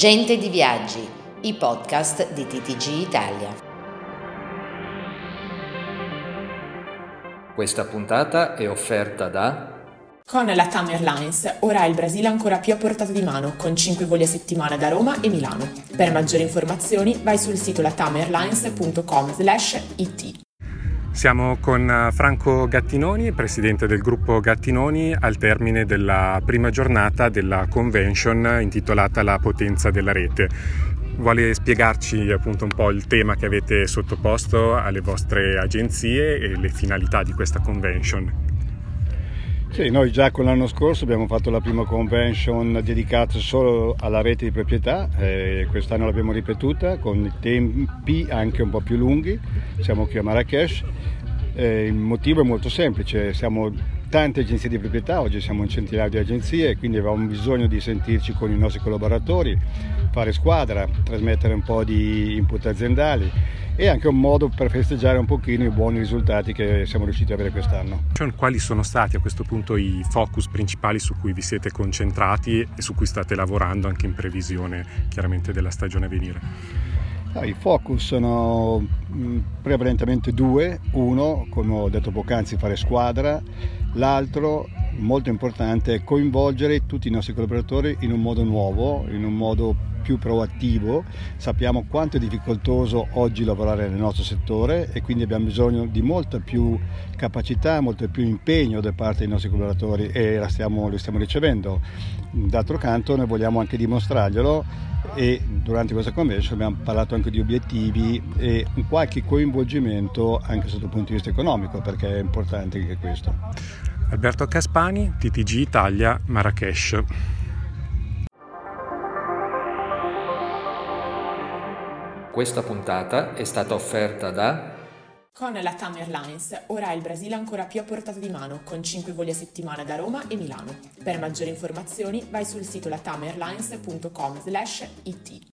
Gente di Viaggi, i podcast di TTG Italia. Questa puntata è offerta da con la TAM Airlines, ora il Brasile ancora più a portata di mano, con 5 voli a settimana da Roma e Milano. Per maggiori informazioni vai sul sito latamerlines.com it. Siamo con eh, Franco Gattinoni, presidente del gruppo Gattinoni, al termine della prima giornata della convention intitolata La potenza della rete. Vuole spiegarci appunto un po' il tema che avete sottoposto alle vostre agenzie e le finalità di questa convention? Sì, noi già con l'anno scorso abbiamo fatto la prima convention dedicata solo alla rete di proprietà, eh, quest'anno l'abbiamo ripetuta con tempi anche un po' più lunghi, siamo qui a Marrakesh, eh, il motivo è molto semplice, siamo tante agenzie di proprietà, oggi siamo un centinaio di agenzie, quindi avevamo bisogno di sentirci con i nostri collaboratori, fare squadra, trasmettere un po' di input aziendali e anche un modo per festeggiare un pochino i buoni risultati che siamo riusciti ad avere quest'anno. Quali sono stati a questo punto i focus principali su cui vi siete concentrati e su cui state lavorando anche in previsione chiaramente della stagione a venire? Ah, I focus sono mm, prevalentemente due, uno come ho detto poc'anzi fare squadra, l'altro molto importante è coinvolgere tutti i nostri collaboratori in un modo nuovo, in un modo più proattivo, sappiamo quanto è difficoltoso oggi lavorare nel nostro settore e quindi abbiamo bisogno di molta più capacità, molto più impegno da parte dei nostri collaboratori e stiamo, lo stiamo ricevendo. D'altro canto noi vogliamo anche dimostrarglielo e durante questa convention abbiamo parlato anche di obiettivi e qualche coinvolgimento anche sotto il punto di vista economico perché è importante anche questo. Alberto Caspani, TTG Italia, Marrakesh. Questa puntata è stata offerta da con la TAM Airlines, ora il Brasile ancora più a portata di mano, con 5 voli a settimana da Roma e Milano. Per maggiori informazioni vai sul sito latamerlines.com it.